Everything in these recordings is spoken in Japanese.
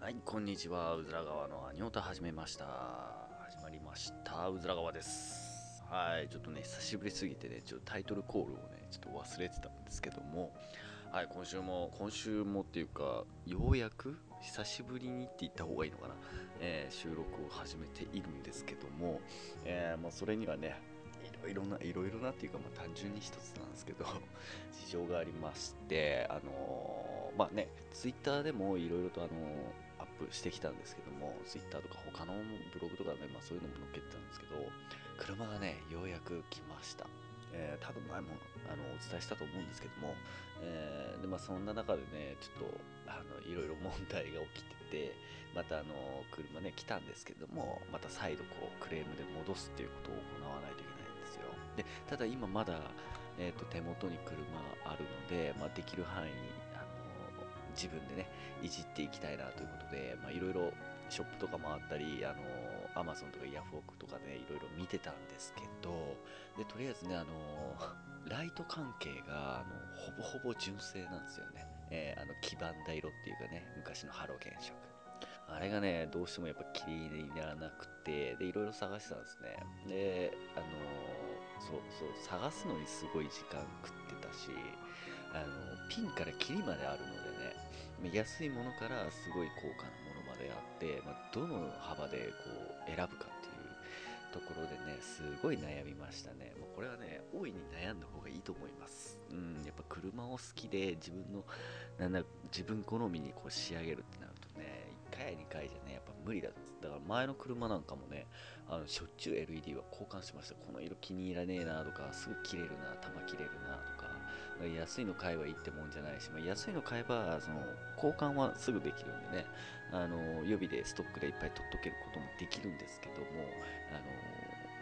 はい、こんにちは。うずら川のアニオタ始めました。始まりました。うずら川です。はい、ちょっとね、久しぶりすぎてね、ちょっとタイトルコールをね、ちょっと忘れてたんですけども、はい、今週も、今週もっていうか、ようやく、久しぶりにって言った方がいいのかな、えー収録を始めているんですけども、えーもうそれにはね、いろいろな、いろいろなっていうか、まあ、単純に一つなんですけど、事情がありまして、あのーまあね、ツイッターでもいろいろとあのープしてきたんですけども、ツイッターとか他のブログとかね、まあそういうのも載っけてたんですけど、車がね、ようやく来ました。えー多分前もあのお伝えしたと思うんですけども、えーでまあ、そんな中でね、ちょっとあのいろいろ問題が起きてて、またあの車ね、来たんですけども、また再度こうクレームで戻すっていうことを行わないといけないんですよ。でただ今まだ、えー、と手元に車あるので、まあ、できる範囲自分でねいじっていきたいなということでまあいろいろショップとかもあったりあのアマゾンとかヤフオクとかでいろいろ見てたんですけどでとりあえずねあのライト関係があのほぼほぼ純正なんですよね、えーあの黄ばんだ色っていうかね昔のハロゲン色。あれがねどうしてもやっぱ綺麗にならなくてでいろいろ探してたんですね。であのそうそう探すのにすごい時間食ってたしあのピンからキリまであるので安いものからすごい高価なものまであって、まあ、どの幅でこう選ぶかっていうところでねすごい悩みましたね。もうこれはね大いに悩んだ方がいいと思います。うんやっぱ車を好きで自分のなんだ自分好みにこう仕上げるってなるとね1回や2回じゃねやっぱ無理だ。だから前の車なんかもねあのしょっちゅう LED は交換しました。この色気に入らねえなとかすぐ切れるな玉切れるなとか。安いの買えばいいってもんじゃないし、まあ、安いの買えばその交換はすぐできるんでね。あの予備でストックでいっぱい取っとけることもできるんですけどもあの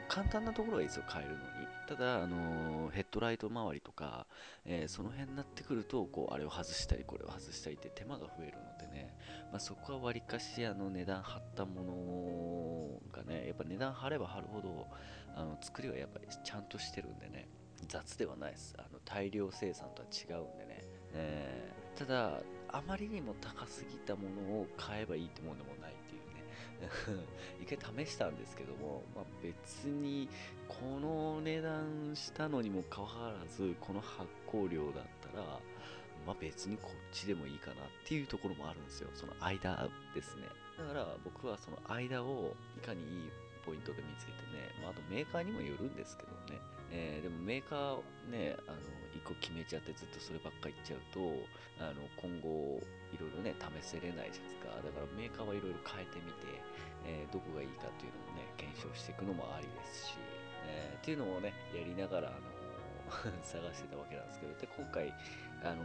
簡単なところはいつも買えるのに。ただあのヘッドライト周りとか、えーその辺になってくるとこうあれを外したりこれを外したりって手間が増えるのでね、まあ、そこはわりかしあの値段張ったものがねやっぱ値段張れば張るほどあの作りはやっぱりちゃんとしてるんでね。雑ではないです。あの大量生産とは違うんでね、えーただあまりにも高すぎたものを買えばいいってもんでもないっていうね。一回試したんですけども、まあ、別にこの値段したのにもかかわらずこの発行量だったらまあ別にこっちでもいいかなっていうところもあるんですよ。その間ですね。だから僕はその間をいかにいいポイントで見つけてね、まあ、あとメーカーにもよるんですけどね、えーでもメーカーねあの1個決めちゃってずっとそればっかり言っちゃうとあの今後いろいろね試せれないじゃないですか。だからメーカーはいろいろ変えてみて、えーどこがいいかっていうのもね検証していくのもありですし、えーっていうのをねやりながらあの 探してたわけなんですけどで今回あの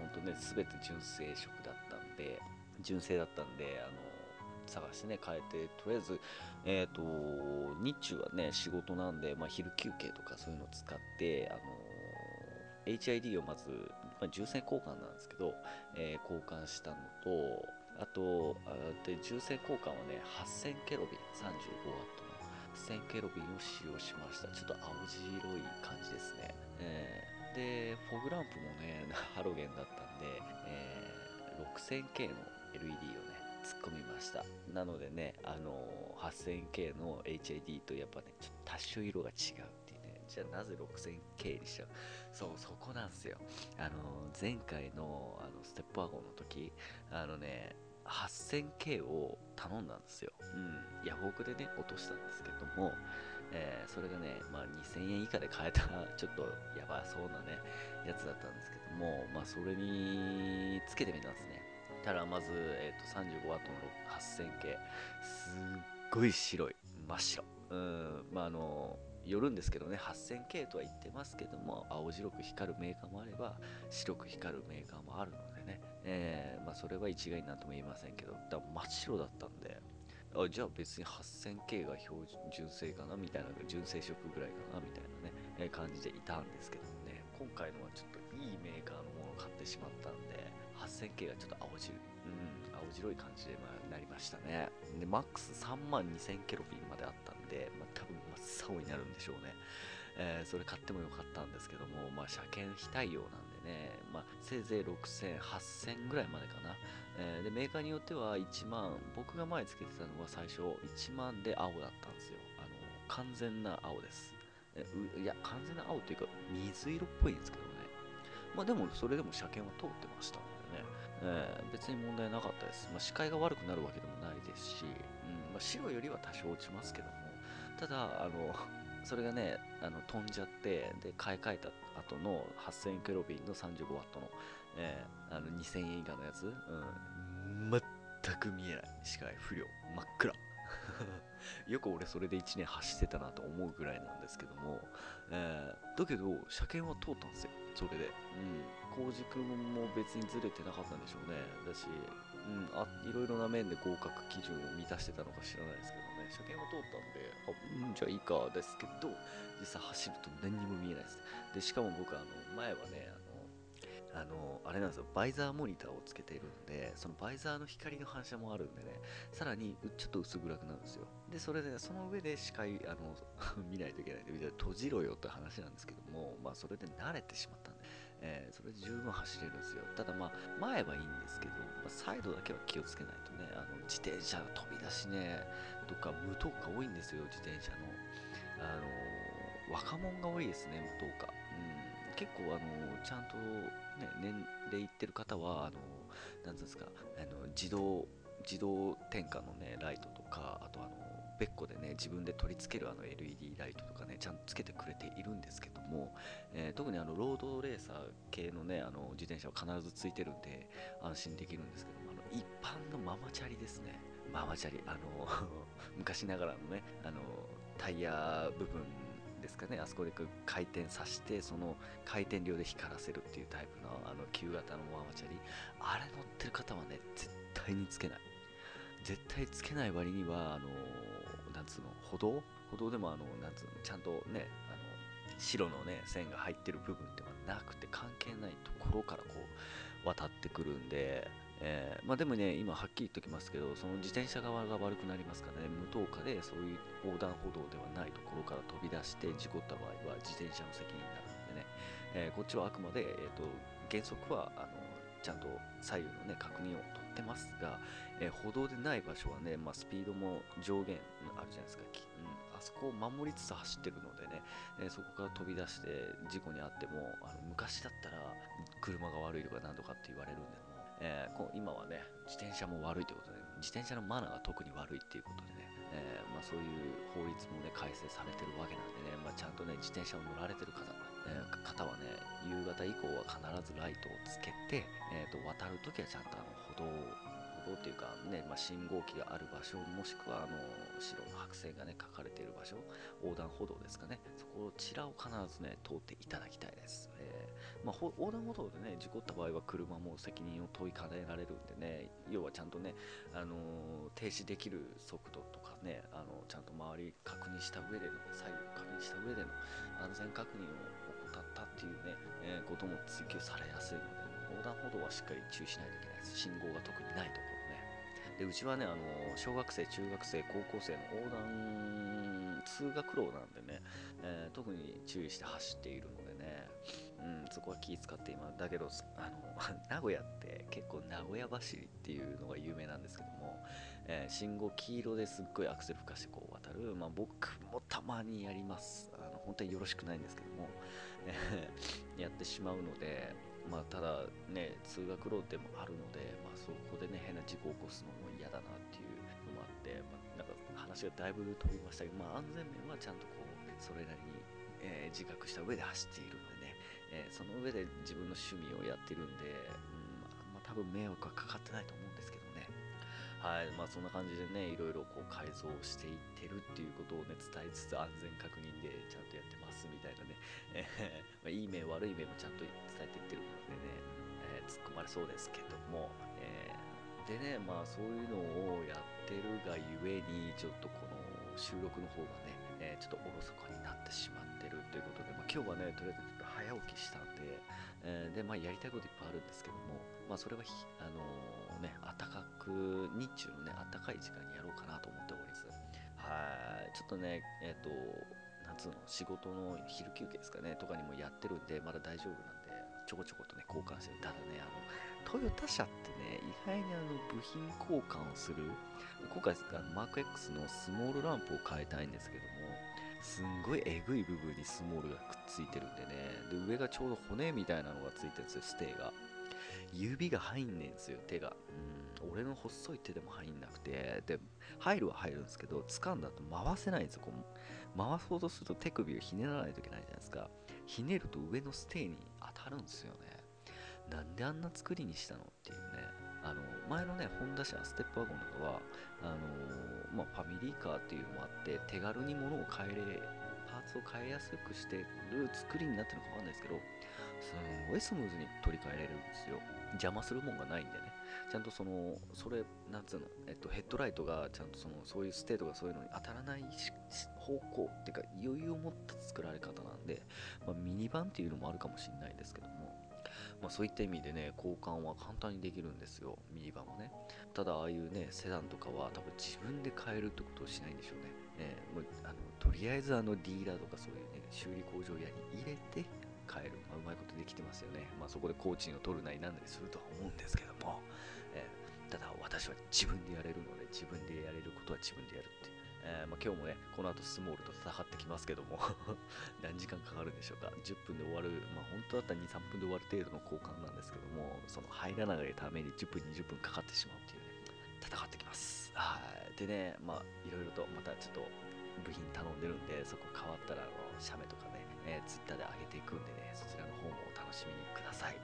本当ね全て純正色だったんで純正だったんであの探してね変えてとりあえずえっ、と日中はね仕事なんで、まあ、昼休憩とかそういうのを使ってあの HID をまず、まあ、重線交換なんですけど、えー交換したのとあとあで重線交換はね8000ケロビン 35W の1000ケロビンを使用しました。ちょっと青白い感じですね、えーでフォグランプもね ハロゲンだったんで、えー 6000K の LED をね突っ込みましたなのでねあの 8000K の HID とやっぱねちょっと多種色が違うっていうねじゃあなぜ 6000K にしちゃう？そうそこなんですよあの前回のあのステップワゴンの時あのね 8000K を頼んだんですよ。うん。ヤフオクでね、落としたんですけども、えーそれがね、まあ2000円以下で買えた、ちょっとやばそうなね、やつだったんですけども、まあそれにつけてみたんですね。ただまず、えっ、と 35W の 8000K、すっごい白い。真っ白。うん。まああの、よるんですけどね、8000K とは言ってますけども、青白く光るメーカーもあれば、白く光るメーカーもあるのでね、えーまあ、それは一概になんとも言えませんけど、だ真っ白だったんで、あじゃあ別に 8000K が標準純正かな？みたいな、純正色ぐらいかな？みたいなね、えー感じでいたんですけども、今回のはちょっといいメーカーのものを買ってしまったんで、8000K がちょっと青白い、うん、青白い感じでまあなりましたね。で、マックス3万2000ケロビンまであったんで、まあ、多分真っ青になるんでしょうね。えーそれ買ってもよかったんですけども、まあ、車検非対応なんででね、まあ、せいぜい6000、8000ぐらいまでかな。えー、で、メーカーによっては1万、僕が前つけてたのは最初1万で青だったんですよ。あの、完全な青です。いや、完全な青というか、水色っぽいんですけどね。まあでも、それでも車検は通ってましたのでね、えー、別に問題なかったです。まあ、視界が悪くなるわけでもないですし、うんまあ、白よりは多少落ちますけども、ただ、あの、それがね、あの飛んじゃって、で、買い替えた後の8000ケロビンの 35W の、えー、あの2000円以下のやつ、うん、全く見えない。視界不良。真っ暗。よく俺それで1年走ってたなと思うぐらいなんですけども、えー、だけど車検は通ったんですよそれで。うん。工事君も別にずれてなかったんでしょうね。だし、うん、あいろいろな面で合格基準を満たしてたのか知らないですけどね。車検は通ったんで、あ、うん、じゃあいいかですけど、実際走ると何にも見えないです。で、しかも僕、あの、前はね、あの、あ、れなんですよ、バイザーモニターをつけているんで、そのバイザーの光の反射もあるんでね、さらにちょっと薄暗くなるんですよ。で、それで、その上で視界、あの、見ないといけないんで、閉じろよって話なんですけども、まあ、それで慣れてしまったんで、えー、それで十分走れるんですよ。ただまあ、前はいいんですけど、まあ、サイドだけは気をつけないとね、あの自転車の飛び出しね、とか無灯火多いんですよ、自転車の。あの若者が多いですね、無灯火。結構、あのちゃんと、ね、年齢いってる方は、あのなんですか、あの自動、自動点火のね、ライトとか、あと、あの別個でね、自分で取り付けるあの LED ライトとかね、ちゃんとつけてくれているんですけども、えー、特にあのロードレーサー系のね、あの自転車は必ずついてるんで安心できるんですけども、あの一般のママチャリですね。ママチャリ、あの 昔ながらのね、あのタイヤ部分ですかね、あそこで回転させて、その回転量で光らせるっていうタイプのあの旧型のママチャリ、あれ乗ってる方はね、絶対につけない。絶対つけない割には、あのなんつうの、歩道？歩道でもあの、なんつうの、ちゃんとね、あの、白のね、線が入ってる部分ではなくて関係ないところからこう、渡ってくるんで、えー、まあでもね、今はっきり言っておきますけど、その自転車側が悪くなりますからね、無灯火でそういう横断歩道ではないところから飛び出して事故った場合は自転車の責任になるのでね、えー、こっちはあくまで、えーと、原則はあのちゃんと左右の、ね、確認をとってますが、えー、歩道でない場所はね、まあ、スピードも上限あるじゃないですか、うん、あそこを守りつつ走ってるのでね、えー、そこから飛び出して事故に遭ってもあの昔だったら車が悪いとか何とかって言われるんでえー、こう今はね、自転車も悪いということで、自転車のマナーが特に悪いっていうことでね、えー、まあ、そういう法律もね、改正されてるわけなんでね、まあ、ちゃんとね、自転車を乗られてる方,、えー、方はね、夕方以降は必ずライトをつけて、えーと、渡るときはちゃんとあの歩道道っていうかね、まあ、信号機がある場所、もしくはあの白の白線がね、書かれている場所、横断歩道ですかね、そこちらを必ずね、通っていただきたいです。えーまあ、横断歩道でね、事故った場合は車も責任を問いかねられるんでね、要はちゃんとね、あのー、停止できる速度とかね、あのちゃんと周り確認した上での、左右確認した上での安全確認を怠ったっていうね、えー、ことも追求されやすいので、横断歩道はしっかり注意しないといけないです。信号が特にないところね。で、うちはね、あの小学生、中学生、高校生の横断通学路なんでね、えー、特に注意して走っているのでね、うん、そこは気使って今、だけど、あの、名古屋って結構名古屋走りっていうのが有名なんですけども、えー、信号黄色ですっごいアクセル吹かしてこう渡る、まあ僕もたまにやります。あの、本当によろしくないんですけども、えー、やってしまうので、まあただね、通学路でもあるので、まあそこでね、変な事故を起こすのも嫌だなっていうのもあって、まあなんか話がだいぶ飛びましたけど、まあ安全面はちゃんとこう、それなりに、えー、自覚した上で走っているのでね、えー、その上で自分の趣味をやってるんで、うんまあ、多分迷惑はかかってないと思う。はい、まあそんな感じでね、いろいろこう改造していってるっていうことをね、伝えつつ安全確認でちゃんとやってますみたいなね、え、まあ、いい面悪い面もちゃんと伝えていってるのでね、えー、突っ込まれそうですけども、えー、でね、まあそういうのをやってるがゆえに、ちょっとこの収録の方がね、えちょっとおろそかになってしまってるということで、まあ、今日はね、とりあえずちょっと早起きしたんで、えー、で、まあ、やりたいこといっぱいあるんですけども、まあ、それはあのー、ね、暖かく、日中のね、暖かい時間にやろうかなと思っております。はい、ちょっとね、えっ、ー、と、なんつうの、仕事の昼休憩ですかね、とかにもやってるんで、まだ大丈夫なんで、ちょこちょことね交換してる。ただねあのトヨタ車ってね意外にあの部品交換をする今回あのマーク X のスモールランプを変えたいんですけどもすんごいえぐい部分にスモールがくっついてるんでねで上がちょうど骨みたいなのがついてるんですよステーが。指が入んねんですよ手が。うん。俺の細い手でも入んなくて。で入るは入るんですけど掴んだと回せないんですよこう。回そうとすると手首をひねらないといけないじゃないですか。ひねると上のステーに当たるんですよね。なんであんな作りにしたのっていうね。あの前のねホンダ車ステップワゴンとかはあのー、まあ、ファミリーカーっていうのもあって手軽に物を変えれパーツを変えやすくしてる作りになってるのかわかんないですけどすんごいスムーズに取り替えれるんですよ。邪魔するもんがないんでね。ちゃんとそのそれなんつうの、えっと、ヘッドライトがちゃんとそのそういうステーとかそういうのに当たらない方向っていうか余裕を持った作られ方なんで、まあ、ミニバンっていうのもあるかもしれないですけどもまあ、そういった意味でね交換は簡単にできるんですよ。ミニバンはね。ただああいうねセダンとかは多分自分で買えるってことをしないんでしょうね。ねもうあのとりあえずあのディーラーとかそういうね修理工場屋に入れて買える、まあ、うまいことできてますよね。まあそこで工賃を取るなりなんなりするとは思うんですけども、えー、ただ私は自分でやれるので自分でやれることは自分でやるって。いうえー、まあ、今日もね、この後スモールと戦ってきますけども。何時間かかるんでしょうか。10分で終わる、まあ、本当だったら2、3分で終わる程度の交換なんですけども、その入らないために10分、20分かかってしまうっていうね、戦ってきます。はい。でね、まあ、いろいろとまたちょっと部品頼んでるんで、そこ変わったら、あの、写メとかね、えー、Twitter で上げていくんでね、そちらの方もお楽しみにください。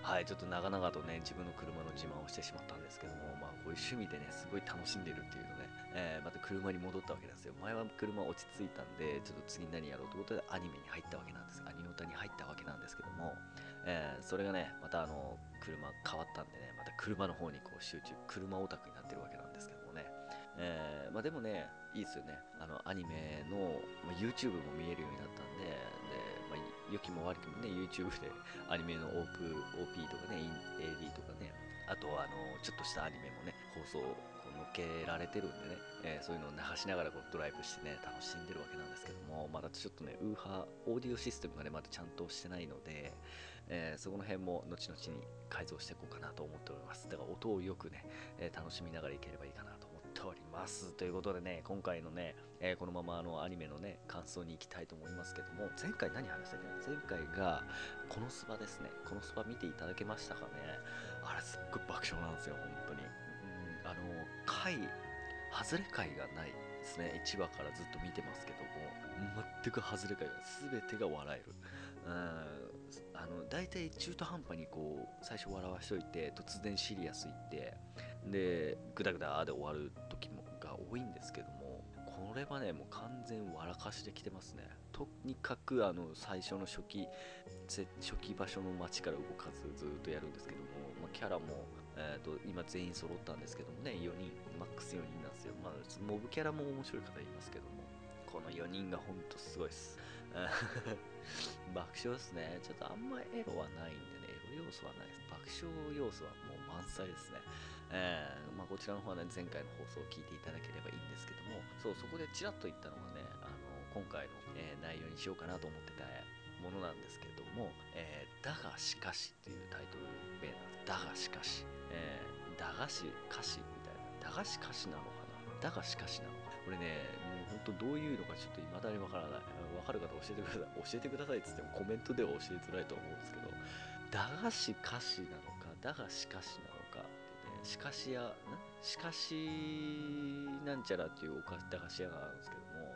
はい、ちょっと長々とね、自分の車の自慢をしてしまったんですけども、まあ、こういう趣味でね、すごい楽しんでるっていうのね、えー、また車に戻ったわけなんですよ。前は車落ち着いたんで、ちょっと次何やろうということでアニメに入ったわけなんです。アニオタに入ったわけなんですけども、えー、それがね、またあの、車変わったんでね、また車の方にこう集中、車オタクになってるわけなんですけど。えー、まあ、でもね、いいですよね。あの、アニメの、まあ、YouTube も見えるようになったんで、で、まあ、良きも悪きもね、YouTube で アニメの OP, OP とかね、AD とかね、あとはあの、ちょっとしたアニメもね、放送乗っけられてるんでね、えー、そういうのを流しながらこうドライブしてね、楽しんでるわけなんですけども、まだちょっとね、ウーハー、オーディオシステムがね、まだちゃんとしてないので、えー、そこの辺も後々に改造していこうかなと思っております。だから音をよくね、えー、楽しみながらいければいいかなっております。ということでね、今回のね、えー、このままあのアニメのね、感想に行きたいと思いますけども、前回何話したっけ前回が、このスパですね。このスパ見ていただけましたかね？あれすっごい爆笑なんですよ、本当に。あの回外れ回がないですね1話からずっと見てますけども全く外れ回が全てが笑えるうんあの大体中途半端にこう最初笑わしといて突然シリアスいってでグダグダで終わる時もが多いんですけどもこれはねもう完全笑かしてきてますねとにかくあの最初の初期初期場所の街から動かずずっとやるんですけども、まあ、キャラもえーと、今全員揃ったんですけどもね、4人、マックス4人なんですよ。まあ、モブキャラも面白い方いますけども、この4人がほんとすごいです。爆笑ですね。ちょっとあんまエロはないんでね、エロ要素はないです。爆笑要素はもう満載ですね。えー、まあ、こちらの方はね、前回の放送を聞いていただければいいんですけども、そう、そこでちらっと言ったのがね、あの今回の、えー、内容にしようかなと思ってたものなんですけれども、えー、だがしかしっていうタイトル名なん。だがしかし。えー、駄菓子菓子みたいな。駄菓子菓子なのかな。だがしかしなのかこれねもう本当どういうのかちょっと未だにわからない。わかる方教えてください。教えてくださいっつってもコメントでは教えづらいと思うんですけど。駄菓子菓子なのかだがしかしなのか。しかし屋しかしなんちゃらっていうお菓駄菓子屋があるんですけども、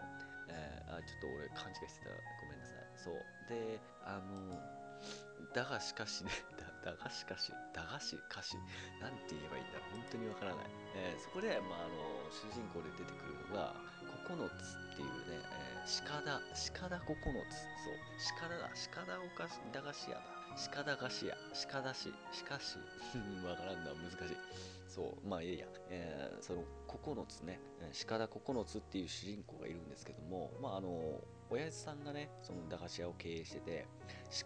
えー、あちょっと俺勘違いしてた。ごめんなさい。そう。であのだがしかしね、だだがしかし、だがしかし、なんて言えばいいんだろう、本当にわからない。えー、そこで、まあ、あの主人公で出てくるのが、9つっていうね、えー、鹿田、鹿田9つ、そう、鹿田だ、鹿田おかし、駄菓子屋だ。鹿田菓子屋、鹿田市、しかし、わからんな、難しい。そう、まあいいや、えー、その9つね、鹿田9つっていう主人公がいるんですけども、まああの、親父さんがね、その駄菓子屋を経営してて、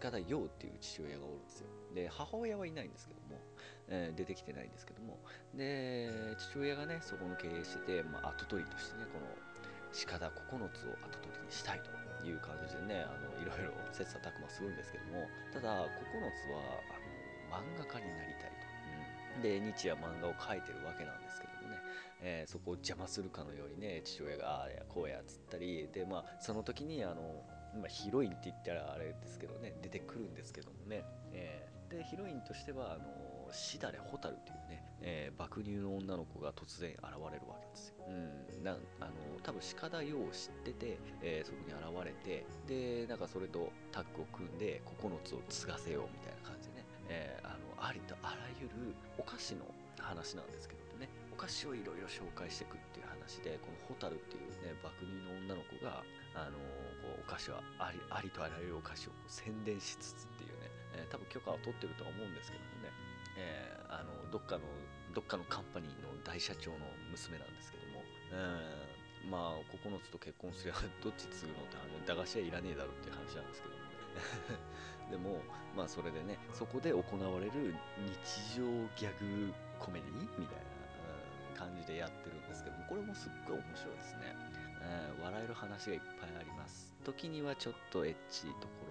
鹿田陽っていう父親がおるんですよ。で、母親はいないんですけども、えー、出てきてないんですけども、で、父親がね、そこの経営してて、まあ、後取りとしてね、この鹿田9つを後取りにしたいという感じでねあのいろいろ切磋琢磨するんですけどもただ9つはあの漫画家になりたいと、うん、で日夜漫画を描いてるわけなんですけどもね、えー、そこを邪魔するかのようにね父親がああやこうやっつったり。でまあその時にあのまあ、ヒロインって言ったらあれですけどね出てくるんですけどもね、えー、でヒロインとしてはあのしだれ蛍っていうね、えー、爆乳の女の子が突然現れるわけですよ。うん、なあの多分鹿田陽を知ってて、えー、そこに現れてでなんかそれとタッグを組んで9つを継がせようみたいな感じでね、えー、あのありとあらゆるお菓子の話なんですけどね。お菓子をいろいろ紹介していくっていう話でこの蛍っていうね爆乳の女の子があのこうお菓子はありありとあらゆるお菓子を宣伝しつつっていうね、えー、多分許可を取ってるとは思うんですけどもね。えー、あのどっかのどっかのカンパニーの大社長の娘なんですけども、えー、まあ9つと結婚すれば どっち継ぐのって話駄菓子はいらねえだろっていう話なんですけども でもまあそれでねそこで行われる日常ギャグコメディみたいな、感じでやってるんですけどもこれもすっごい面白いですね、えー、笑える話がいっぱいあります。時にはちょっとエッチとこ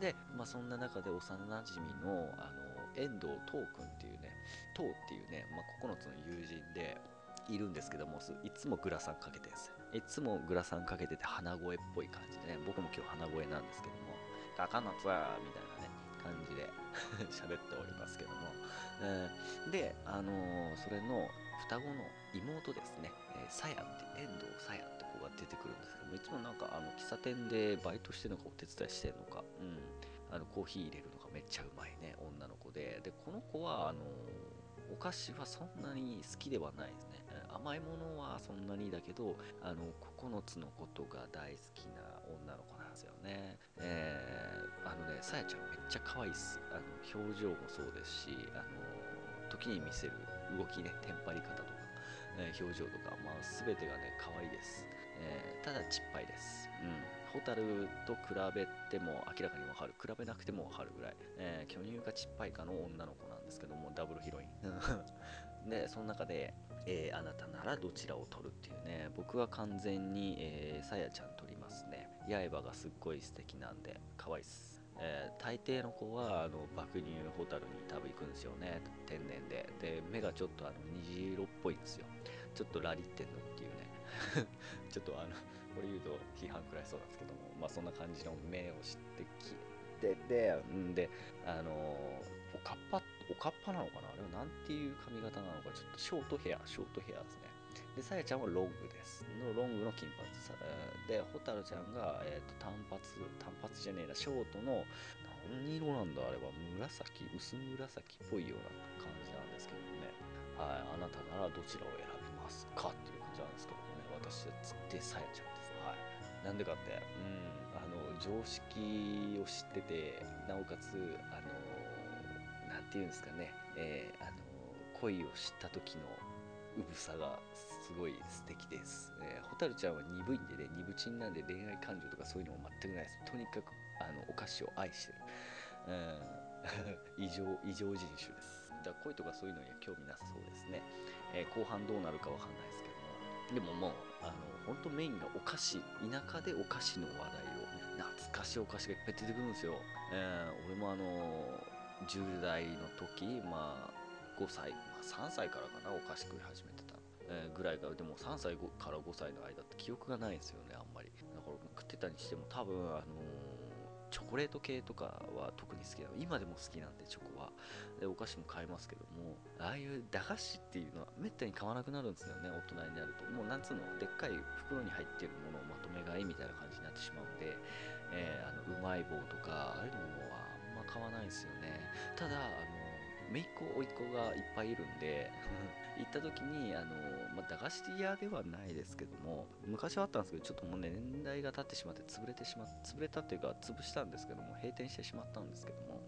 で、まあ、そんな中で幼なじみのあの遠藤東君っていうね東っていうね、まあ、9つの友人でいるんですけどもいつもグラサンかけてるんですよ。いつもグラサンかけてて鼻声っぽい感じでね僕も今日鼻声なんですけども「かかのつわ」みたいなね感じで 喋っておりますけども、えー、であのー、それの双子の妹ですね。えさや、って遠藤さやっ出てくるんですけどもいつもなんかあの喫茶店でバイトしてるのかお手伝いしてるのか、うん、あのコーヒー入れるのがめっちゃうまいね女の子で。でこの子はあのお菓子はそんなに好きではないですね。甘いものはそんなにだけどあの9つのことが大好きな女の子なんですよね。えー、あのねさやちゃんめっちゃ可愛いっす。あの表情もそうですしあの時に見せる動きねテンパり方とか、えー、表情とか、まあ、全てがね可愛いです、えー、ただちっぱいです。うん。蛍と比べても明らかにわかる。比べなくてもわかるぐらい、えー、巨乳がちっぱいかの女の子なんですけどもダブルヒロイン。でその中で、えー、あなたならどちらを取るっていうね。僕は完全に、えー、さやちゃん取りますね。刃がすっごい素敵なんで可愛いっす。えー、大抵の子はあの爆乳ホタルに多分行くんですよね。天然で。で目がちょっとあの虹色っぽいんですよ。ちょっとラリってんのっていう ちょっとあのこれ言うと批判くらいそうなんですけども、まあ、そんな感じの目を知ってきてでんであのおかっぱおかっぱなのかな？あれは何ていう髪型なのか？ちょっとショートヘアショートヘアですね。でさやちゃんはロングです。のロングの金髪でホタルちゃんが、えーと、単発単発じゃねえなショートの何色なんだ？あれは紫薄紫っぽいような感じなんですけどもね。はいあなたならどちらを選びますか？っていう感じなんですけど。私さやちゃんなんでかって、うん、あの常識を知っててなおかつあのなんていうんですかね、えー、あの恋を知った時のうぶさがすごい素敵です。えー、蛍ちゃんは鈍いんでね、鈍ちんなんで恋愛感情とかそういうのも全くないです。とにかくあのお菓子を愛してる。うん、異常、異常人種です。だから恋とかそういうのには興味なさそうですね。えー、後半どうなるかわかんないですけども。でももう、あの本当メインがお菓子田舎でお菓子の話題を懐かしいお菓子がいっぱい出てくるんですよ、えー、俺もあの10代の時まあ5歳、まあ、3歳からかなお菓子食い始めてた、えー、ぐらいからでも3歳から5歳の間って記憶がないんですよねあんまり。だから食ってたにしても多分あのチョコレート系とかは特に好きなの今でも好きなんでチョコは。でお菓子も買えますけどもああいう駄菓子っていうのはめったに買わなくなるんですよね大人になると。もうなんつうのでっかい袋に入ってるものをまとめ買いみたいな感じになってしまうんで、えー、あのうまい棒とかああいうのはあんま買わないんですよね。ただあの姪っ子甥っ子がいっぱいいるんで行った時にあの、まあ、駄菓子屋ではないですけども昔はあったんですけどちょっともうね年代が経ってしまって潰れてしま潰れたっていうか潰したんですけども閉店してしまったんですけども、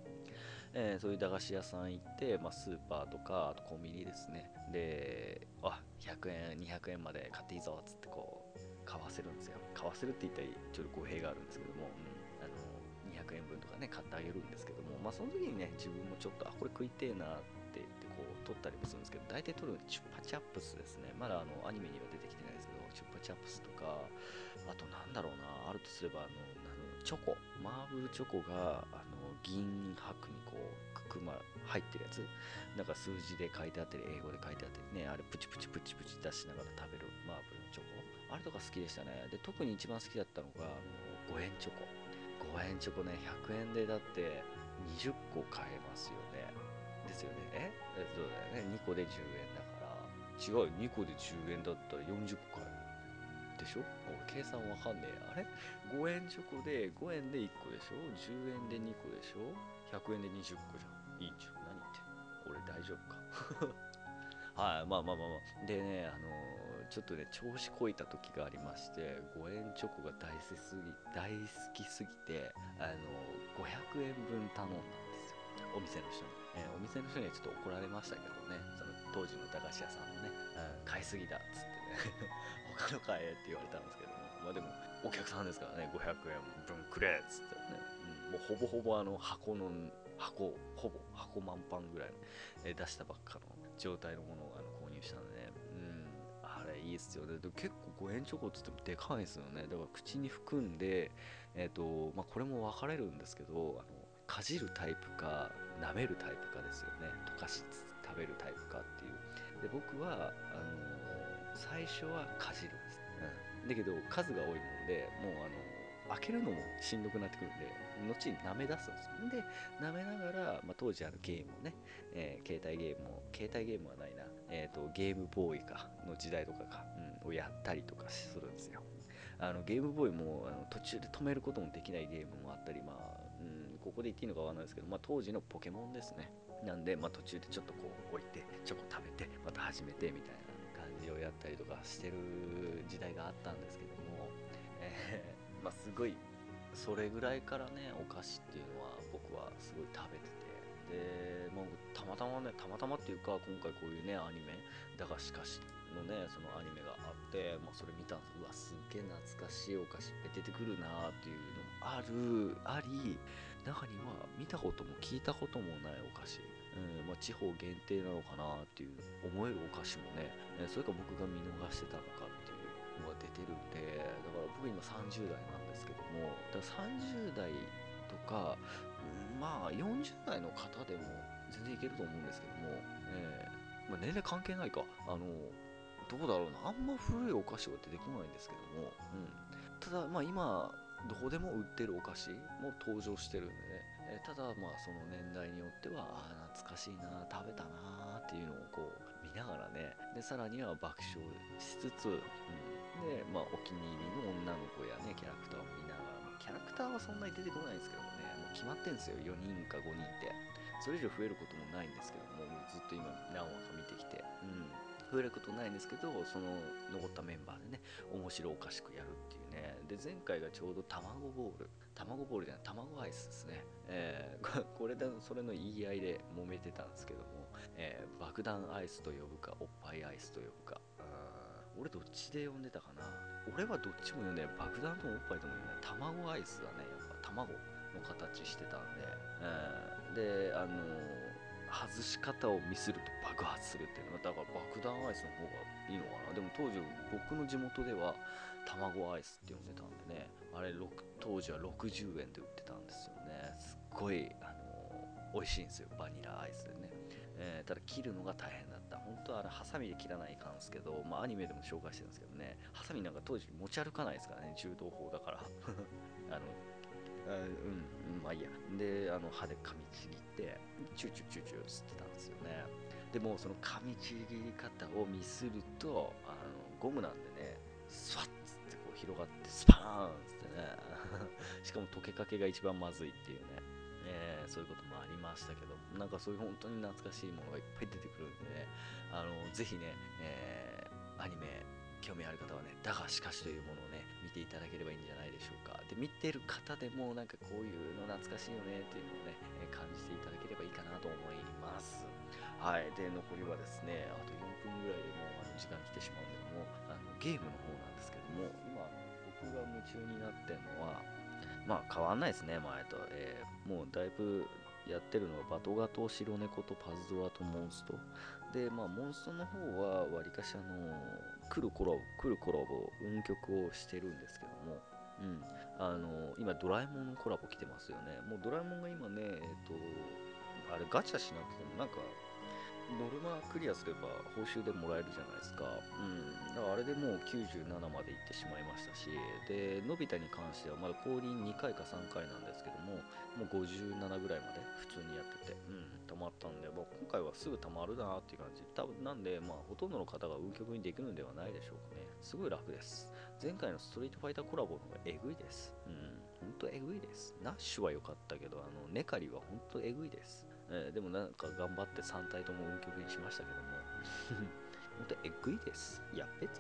えー、そういう駄菓子屋さん行って、まあ、スーパーとかあとコンビニですね。であ100円200円まで買っていいぞっつってこう買わせるんですよ。買わせるって言ったらちょっと語弊があるんですけども、うん。200円分とかね買ってあげるんですけどもまあその時にね自分もちょっとあこれ食いてえなって言ってこう撮ったりもするんですけど大体撮るのチュッパチャップスですね。まだあのアニメには出てきてないですけどチュッパチャップスとかあとなんだろうなあるとすればあのチョコ。マーブルチョコがあの銀箔にこうくくま入ってるやつ。なんか数字で書いてあったり英語で書いてあったりねあれプチプチプチプチ出しながら食べるマーブルチョコ。あれとか好きでしたね。で特に一番好きだったのがあの5円チョコ。5円チョコね100円でだって20個買えますよね。ですよね。え？そうだよね。2個で10円だから。違う2個で10円だったら40個買えるでしょ？俺計算わかんねえあれ？5円チョコで5円で1個でしょ？10円で2個でしょ？100円で20個じゃん。いいじゃん何言って俺大丈夫か？はいまあまあまあまあ。でねあのー、ちょっとね調子こいた時がありまして5円チョコが大好きすぎ大好きすぎてあのー、500円分頼んだんですよ。お店の人に、えー、お店の人にはちょっと怒られましたけどね。その当時の駄菓子屋さんのね、うん、買いすぎだっつってね。他の買えって言われたんですけども。まあでもお客さんですからね500円分くれっつってね、うん、もうほぼほぼあの箱の箱ほぼ箱満帆ぐらいの、え出したばっかの状態のものをいいっすよね。で結構5円チョコって言ってもでかいですよね。だから口に含んでえっ、ー、とまあこれも分かれるんですけどあのかじるタイプか舐めるタイプかですよね。溶かしつつ食べるタイプかっていう。で僕はあの最初はかじるんです、うん、だけど数が多いもんでもうあの開けるのもしんどくなってくるんで後に舐め出すんですよ。で舐めながら、まあ、当時あるゲームをね、えー、携帯ゲームを携帯ゲームはないな、えーと、ゲームボーイかの時代とかか、うん、をやったりとかするんですよ。あのゲームボーイもあの途中で止めることもできないゲームもあったりまあ、うん、ここで言っていいのかわかんないですけど、まあ、当時のポケモンですね。なんで、まあ、途中でちょっとこう置いてチョコ食べてまた始めてみたいな感じをやったりとかしてる時代があったんですけども、えー、まあ、すごいそれぐらいからねお菓子っていうのは僕はすごい食べてて。で、まあ、たまたまねたまたまっていうか今回こういうねアニメだがしかしのねそのアニメがあって、まあ、それ見たんです。うわすっげえ懐かしいお菓子出てくるなっていうのもあるあり中には見たことも聞いたこともないお菓子。うんまあ、地方限定なのかなっていう思えるお菓子もね、それか僕が見逃してたのかが出てるんでだから僕今30代なんですけどもだから30代とか、まあ40代の方でも全然いけると思うんですけども、えー、まあ、年齢関係ないか。あのどうだろうな。あんま古いお菓子は出てこないんですけども、うん、ただまあ今どこでも売ってるお菓子も登場してるんでね。えただまあその年代によってはあ懐かしいな食べたなっていうのをこう見ながらね。でさらには爆笑しつつ、うん、でまあお気に入りの女の子やねキャラクターを見ながら、まあ、キャラクターはそんなに出てこないんですけどもね。もう決まってんですよ4人か5人って。それ以上増えることもないんですけどもずっと今何話か見てきて。うん。増えることないんですけどその残ったメンバーでね面白おかしくやるっていうね。で前回がちょうど卵ボール。卵ボールじゃない卵アイスですね、えー、これでそれの言い合いで揉めてたんですけども、えー、爆弾アイスと呼ぶかおっぱいアイスと呼ぶか。俺どっちで呼んでたかな。俺はどっちも呼んで爆弾ともおっぱいとも呼んで卵アイスだね。やっぱ卵の形してたんで、えー、であの外し方をミスると爆発するっていうのはだから爆弾アイスの方がいいのかな。でも当時僕の地元では卵アイスって呼んでたんでね。あれ当時は60円で売ってたんですよね。すっごい、あのー、美味しいんですよ。バニラアイスでね、えー、ただ切るのが大変だった。本当はあれハサミで切らないかんすけど、まあ、アニメでも紹介してるんですけどね。ハサミなんか当時持ち歩かないですからね柔道法だから。あのあうん、まあいいや。であの歯で噛みちぎってチューチューチューチュー吸ってたんですよね。でもその噛みちぎり方をミスるとあのゴムなんでねスワッつってこう広がってスパーンつってね。しかも溶けかけが一番まずいっていうね、えー、そういうこともありましたけどなんかそういう本当に懐かしいものがいっぱい出てくるんでねあのぜひね、えー、アニメ興味ある方はねだがしかしというものをね見ていただければいいんじゃないでしょうか。で見てる方でもなんかこういうの懐かしいよねっていうのをね、え感じていただければいいかなと思います。はい。で残りはですねあと4分ぐらいでもうあの時間来てしまうんでもあのゲームの方なんですけども今僕が夢中になってるのはまあ変わんないですね前と、えー、もうだいぶやってるのはバトガト白猫とパズドラとモンスト。でまあモンストの方はわりかしあの来るコラボ来るコラボ運曲をしてるんですけども。うん。あの今ドラえもんのコラボ来てますよね。もうドラえもんが今ねえっ、とあれガチャしなくてもなんかノルマクリアすれば報酬でもらえるじゃないですか。うん。だからあれでもう97まで行ってしまいましたし、で、のび太に関してはまだ降臨2回か3回なんですけども、もう57ぐらいまで普通にやってて、うん、溜まったんで、まあ、今回はすぐ溜まるなっていう感じ。多分なんで、まあ、ほとんどの方が運極にできるんではないでしょうかね。すごい楽です。前回のストリートファイターコラボの方がえぐいです。うん。ほんとえぐいです。ナッシュは良かったけど、あの、ネカリはほんとえぐいです。えーでもなんか頑張って3体とも運極にしましたけども、本当えぐいです。やっべぜ。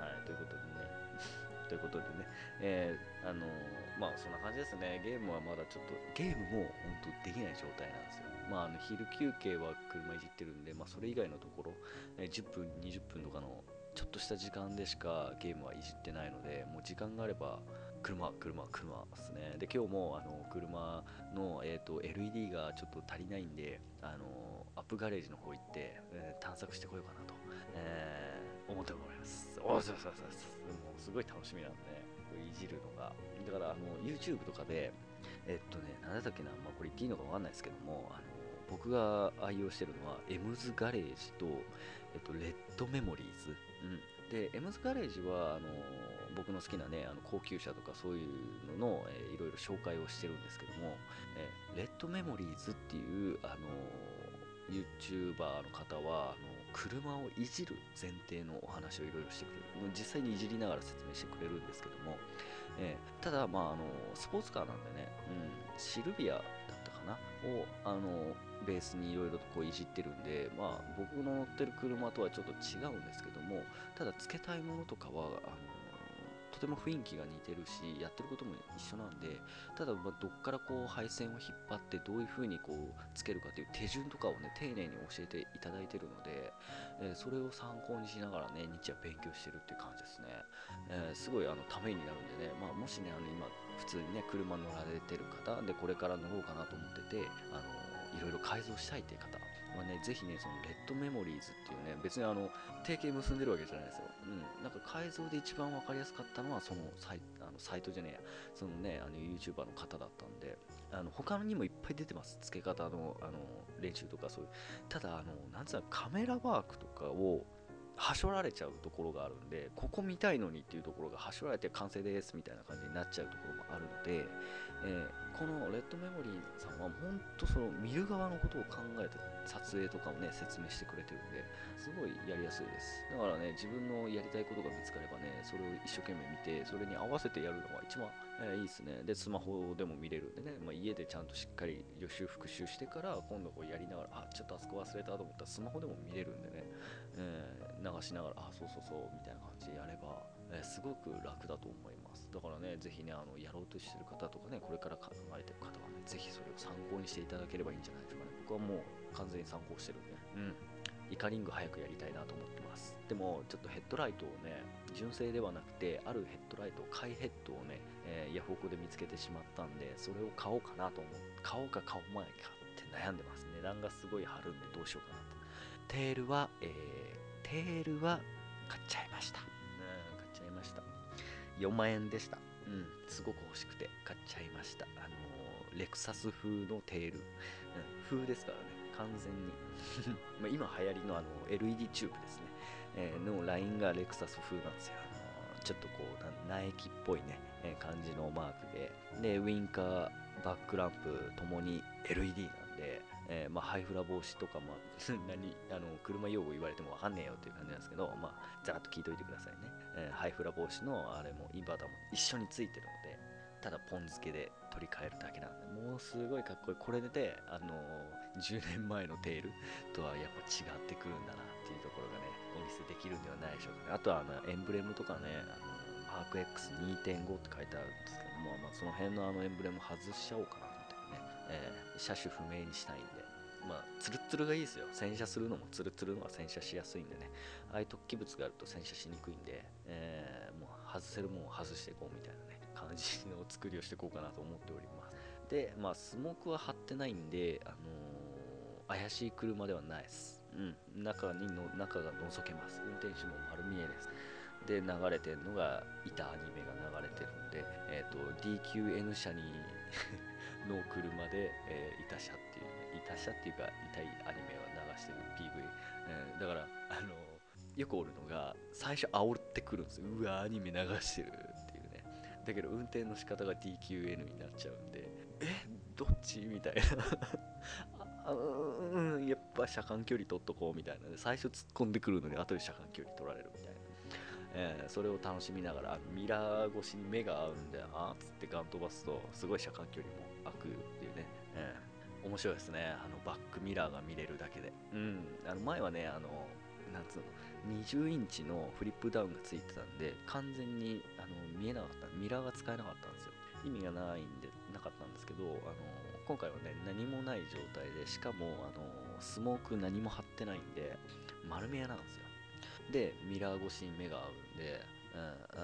はい、ということでね、ということでね、えーあのーまあそんな感じですね。ゲームはまだちょっと、ゲームも本当できない状態なんですよ。まああの昼休憩は車いじってるんで、まあそれ以外のところ、えー10分、20分とかのちょっとした時間でしかゲームはいじってないので、もう時間があれば、車、車、車ですね。で、今日もあの車の、えー、と LED がちょっと足りないんで、あのアップガレージの方行って、えー探索してこようかなと、えー思っております。おそうそうそうそう。もうすごい楽しみなんで、これいじるのが。だからあの YouTube とかで、えっとね、なんだっけな、まあ、これ言っていいのかわかんないですけども、あの僕が愛用してるのは、エムズガレージと、えっと、レッドメモリーズ。うん、で、エムズガレージは、あの僕の好きなね、あの高級車とかそういうのの、えーいろいろ紹介をしてるんですけども、えーレッドメモリーズっていう、あの YouTuber の方は、あの車をいじる前提のお話をいろいろしてくれる。もう実際にいじりながら説明してくれるんですけども、えーただ、まあ、あのスポーツカーなんでね、うん、シルビアだったかな？をあのベースにいろいろとこういじってるんで、まあ、僕の乗ってる車とはちょっと違うんですけどもただ付けたいものとかはあのとても雰囲気が似てるしやってることも一緒なんでただまどっからこう配線を引っ張ってどういう風にこうつけるかっていう手順とかをね丁寧に教えていただいてるので、えーそれを参考にしながらね日夜勉強してるっていう感じですね、えーすごいあのためになるんでね、まあ、もしねあの今普通にね車乗られてる方でこれから乗ろうかなと思っててあのいろいろ改造したいっていう方はね、ぜひね、そのレッドメモリーズっていうね、別にあの、提携結んでるわけじゃないですよ。うん。なんか改造で一番わかりやすかったのは、そのサイあのサイトじゃねえや、そのね、あの YouTuber の方だったんで、あの他にもいっぱい出てます。付け方のあの練習とかそういう。ただ、あの、なんつうの、カメラワークとかを、はしょられちゃうところがあるんで、ここ見たいのにっていうところがはしょられて完成ですみたいな感じになっちゃうところもあるので、えーこのレッドメモリーさんは本当その見る側のことを考えて撮影とかをね説明してくれてるんですごいやりやすいです。だからね自分のやりたいことが見つかればねそれを一生懸命見てそれに合わせてやるのが一番、えーいいですね。でスマホでも見れるんでね、まあ、家でちゃんとしっかり予習復習してから今度こうやりながらあちょっとあそこ忘れたと思ったらスマホでも見れるんでね、えー流しながらあそうそうそうみたいな感じでやれば、えーすごく楽だと思います。だからねぜひねあのやろうとしてる方とかねこれから考えてる方はねぜひそれを参考にしていただければいいんじゃないでしょうかね。僕はもう完全に参考してるんで。うん。イカリング早くやりたいなと思ってます。でもちょっとヘッドライトをね純正ではなくてあるヘッドライトカイヘッドをね、えーヤフオクで見つけてしまったんでそれを買おうかなと思って買おうか買おうまいかって悩んでます。値段がすごい張るんでどうしようかなってテールは、えーテールは買っちゃいました。4万円でした。うん、すごく欲しくて買っちゃいました。あのーレクサス風のテール。うん、風ですからね、完全に。まあ今流行りのあの LED チューブですね。えーのラインがレクサス風なんですよ。あのーちょっとこう、な苗木っぽいね、えー感じのマークで。で、ウインカー、バックランプともに LED なんで、えーまあ、ハイフラ防止とか、まあ、何あの車用語言われてもわかんねえよっていう感じなんですけど、まあ、ざらっと聞いといてくださいね、えーハイフラ防止のあれもインバーターも一緒についてるのでただポン付けで取り替えるだけなんでもうすごいかっこいい。これで、あのー10年前のテール とはやっぱ違ってくるんだなっていうところがねお見せできるんではないでしょうかね。あとはあのエンブレムとかねあのマーク X2.5 って書いてあるんですけども、まあ、その辺のあのエンブレム外しちゃおうかな、えー車種不明にしたいんでまあ、ツルツルがいいですよ。洗車するのもツルツルのが洗車しやすいんでね。ああいう突起物があると洗車しにくいんで、えーもう外せるもんを外していこうみたいなね、感じの作りをしていこうかなと思っております。で、まあ、スモークは貼ってないんで、あのー怪しい車ではないです。うん、中にの中が覗けます運転手も丸見えですで流れてるのがいたアニメが流れてるんで、えーと、DQN 社にの車で、えー、いた車っていうねいた車っていうか痛いアニメを流してる PV、えー、だからあのよくおるのが最初煽ってくるんですよ。うわアニメ流してるっていうね。だけど運転の仕方が DQN になっちゃうんでえどっち？みたいな。あうんやっぱ車間距離取っとこうみたいなで最初突っ込んでくるのに後で車間距離取られるみたいな。えー、それを楽しみながらミラー越しに目が合うんであーっつってガン飛ばすとすごい車間距離もくっていうね、えー、面白いですね。あのバックミラーが見れるだけで。うん。あの前はねあのなんつうの20インチのフリップダウンがついてたんで完全にあの見えなかった。ミラーが使えなかったんですよ。意味がないんでなかったんですけどあの今回はね何もない状態でしかもあのスモーク何も貼ってないんで丸見えなんですよ。でミラー越しに目が合うんで、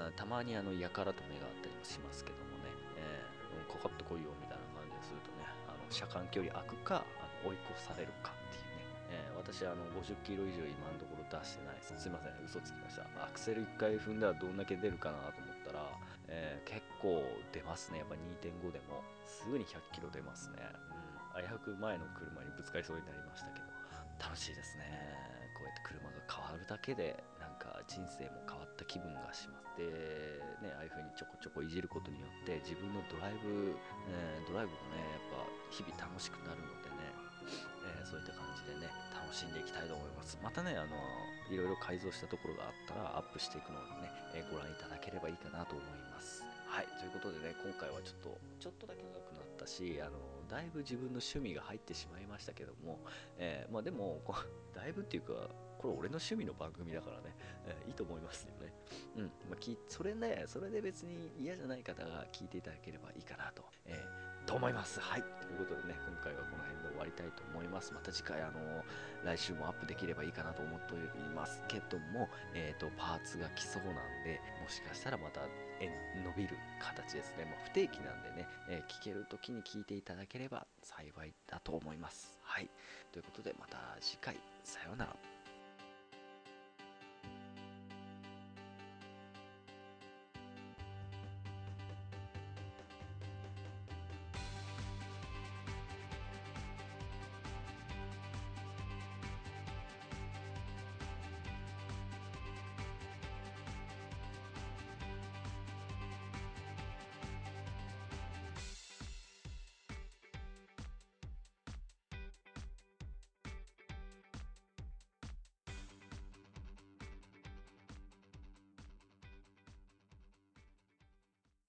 うん、たまにあのやからと目が合ったりもしますけどもね、えー、かかってこいよみたいな車間距離空くかあの追い越されるかっていうね、えー、私あの50キロ以上今のところ出してないです。すいません。嘘つきました。アクセル1回踏んだらどんだけ出るかなと思ったら、えー、結構出ますね。やっぱ2.5でも。すぐに100キロ出ますね、うん、危うく前の車にぶつかりそうになりましたけど。楽しいですね。こうやって車が変わるだけでか人生も変わった気分がしますでねああいう風にちょこちょこいじることによって自分のドライブ、えー、ドライブもねやっぱ日々楽しくなるのでね、えー、そういった感じでね楽しんでいきたいと思います。またねあのいろいろ改造したところがあったらアップしていくのでね、えー、ご覧いただければいいかなと思います。はいということでね今回はちょっとちょっとだけ長くなったしあのだいぶ自分の趣味が入ってしまいましたけども、え、まあでもだいぶっていうかこれ俺の趣味の番組だからね、えー、いいと思いますよね。うん。まあ、きそれね、それで別に嫌じゃない方が聞いていただければいいかなと、えー、と思います。はい。ということでね、今回はこの辺で終わりたいと思います。また次回、あの来週もアップできればいいかなと思っておりますけども、えっ、ー、と、パーツが来そうなんで、もしかしたらまた伸びる形ですね。まあ、不定期なんでね、え聞ける時に聞いていただければ幸いだと思います。はい。ということで、また次回、さようなら。